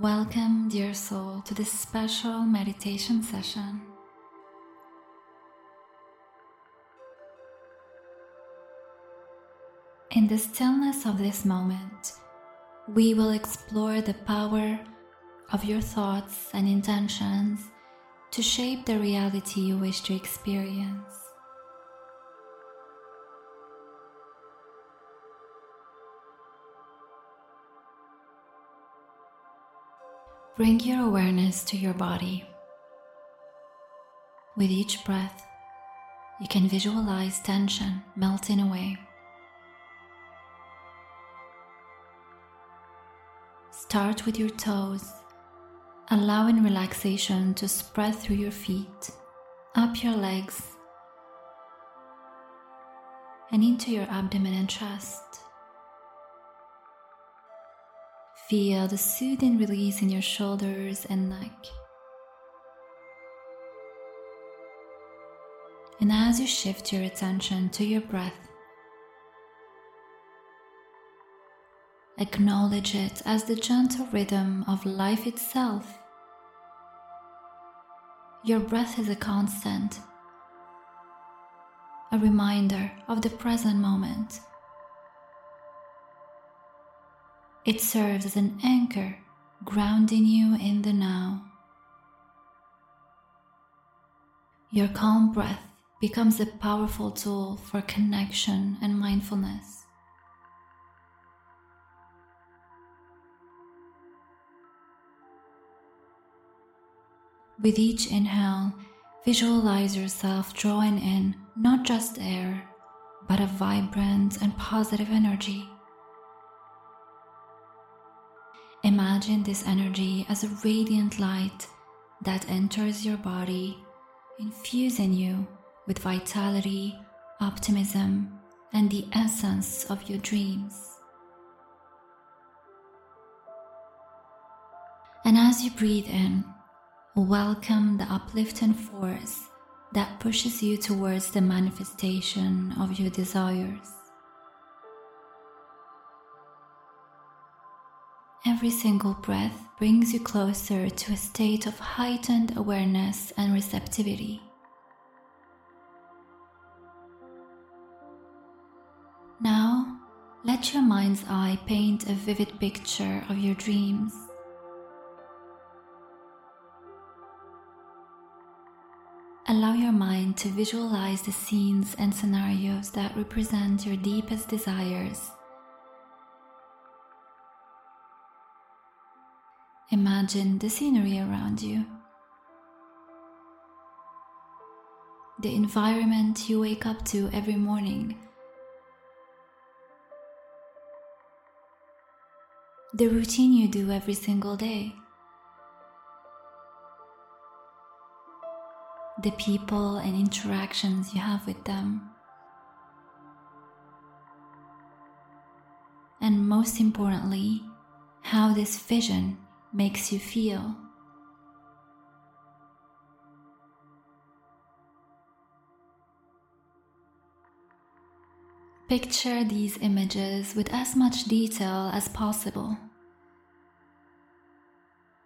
Welcome, dear soul, to this special meditation session. In the stillness of this moment, we will explore the power of your thoughts and intentions to shape the reality you wish to experience. Bring your awareness to your body. With each breath, you can visualize tension melting away. Start with your toes, allowing relaxation to spread through your feet, up your legs, and into your abdomen and chest. Feel the soothing release in your shoulders and neck. And as you shift your attention to your breath, acknowledge it as the gentle rhythm of life itself. Your breath is a constant, a reminder of the present moment. It serves as an anchor, grounding you in the now. Your calm breath becomes a powerful tool for connection and mindfulness. With each inhale, visualize yourself drawing in not just air, but a vibrant and positive energy. Imagine this energy as a radiant light that enters your body, infusing you with vitality, optimism, and the essence of your dreams. And as you breathe in, welcome the uplifting force that pushes you towards the manifestation of your desires. Every single breath brings you closer to a state of heightened awareness and receptivity. Now, let your mind's eye paint a vivid picture of your dreams. Allow your mind to visualize the scenes and scenarios that represent your deepest desires Imagine the scenery around you, the environment you wake up to every morning, the routine you do every single day, the people and interactions you have with them. And most importantly, how this vision makes you feel. Picture these images with as much detail as possible.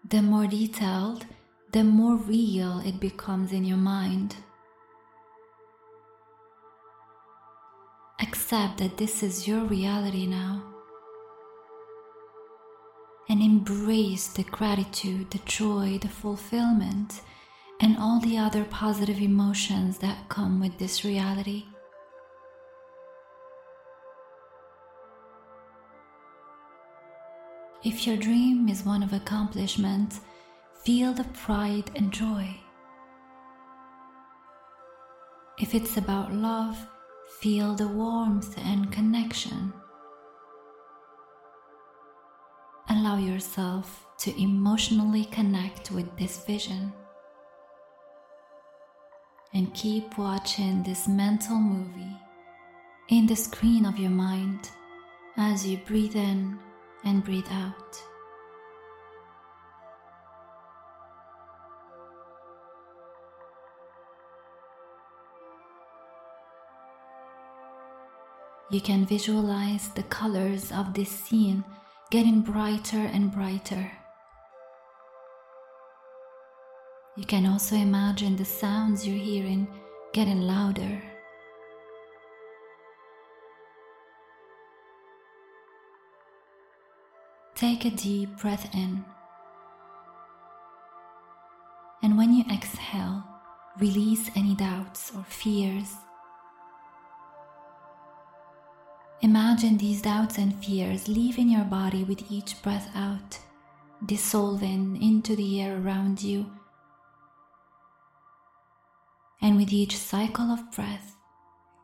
The more detailed, the more real it becomes in your mind. Accept that this is your reality now and embrace the gratitude, the joy, the fulfillment, and all the other positive emotions that come with this reality. If your dream is one of accomplishment, feel the pride and joy. If it's about love, feel the warmth and connection. Allow yourself to emotionally connect with this vision. And keep watching this mental movie in the screen of your mind as you breathe in and breathe out. You can visualize the colors of this scene getting brighter and brighter, you can also imagine the sounds you're hearing getting louder. Take a deep breath in. And when you exhale, release any doubts or fears. Imagine these doubts and fears leaving your body with each breath out, dissolving into the air around you. And with each cycle of breath,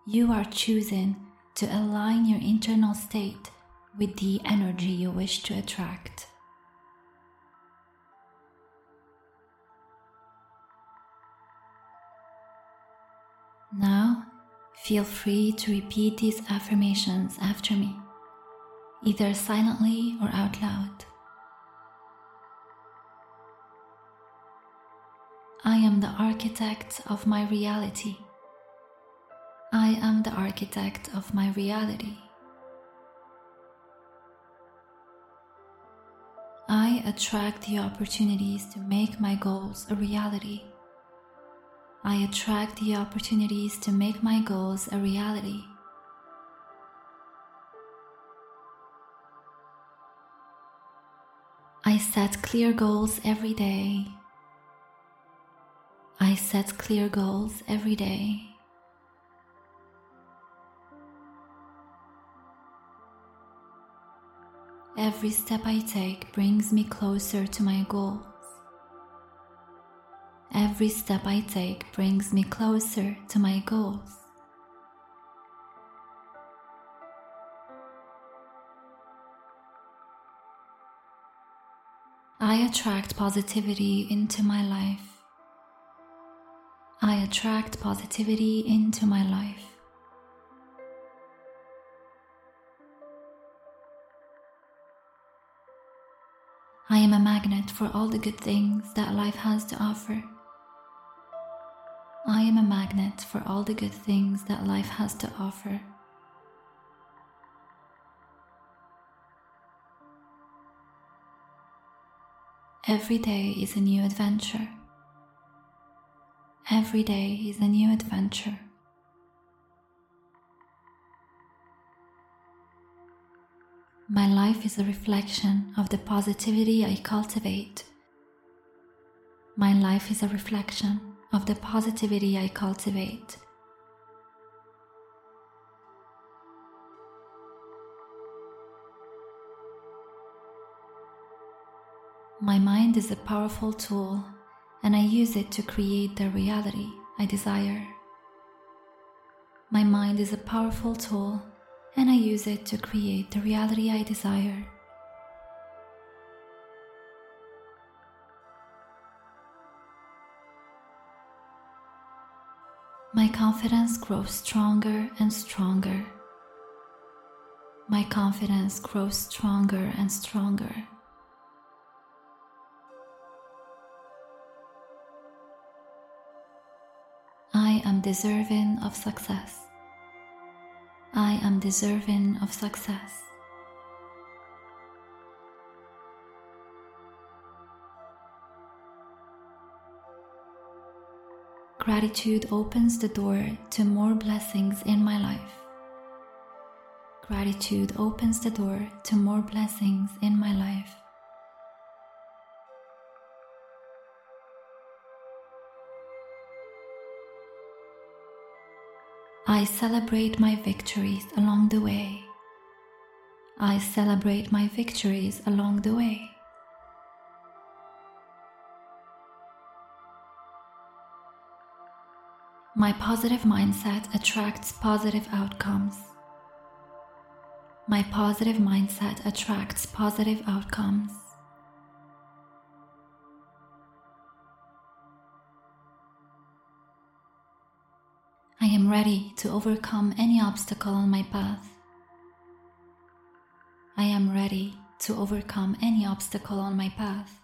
you are choosing to align your internal state with the energy you wish to attract. Feel free to repeat these affirmations after me, either silently or out loud. I am the architect of my reality. I am the architect of my reality. I attract the opportunities to make my goals a reality. I attract the opportunities to make my goals a reality. I set clear goals every day. I set clear goals every day. Every step I take brings me closer to my goals. Every step I take brings me closer to my goals. I attract positivity into my life. I attract positivity into my life. I am a magnet for all the good things that life has to offer. I am a magnet for all the good things that life has to offer. Every day is a new adventure. Every day is a new adventure. My life is a reflection of the positivity I cultivate. My life is a reflection of the positivity I cultivate. My mind is a powerful tool and I use it to create the reality I desire. My mind is a powerful tool and I use it to create the reality I desire. My confidence grows stronger and stronger. My confidence grows stronger and stronger. I am deserving of success. I am deserving of success. Gratitude opens the door to more blessings in my life. Gratitude opens the door to more blessings in my life. I celebrate my victories along the way. I celebrate my victories along the way. My positive mindset attracts positive outcomes. My positive mindset attracts positive outcomes. I am ready to overcome any obstacle on my path. I am ready to overcome any obstacle on my path.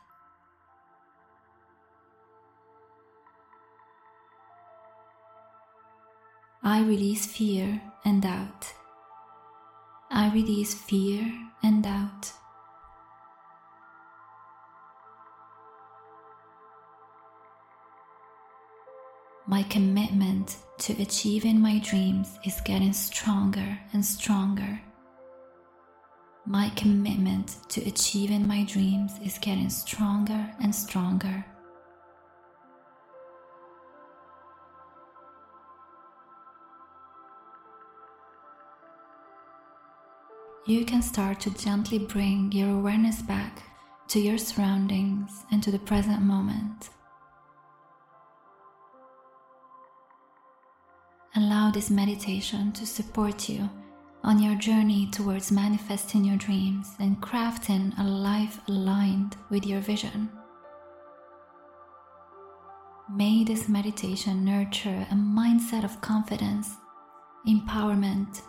I release fear and doubt. I release fear and doubt. My commitment to achieving my dreams is getting stronger and stronger. My commitment to achieving my dreams is getting stronger and stronger. You can start to gently bring your awareness back to your surroundings and to the present moment. Allow this meditation to support you on your journey towards manifesting your dreams and crafting a life aligned with your vision. May this meditation nurture a mindset of confidence, empowerment,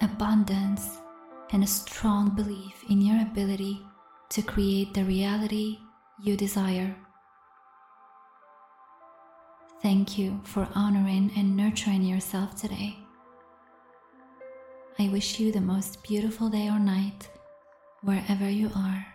abundance, and a strong belief in your ability to create the reality you desire. Thank you for honoring and nurturing yourself today. I wish you the most beautiful day or night wherever you are.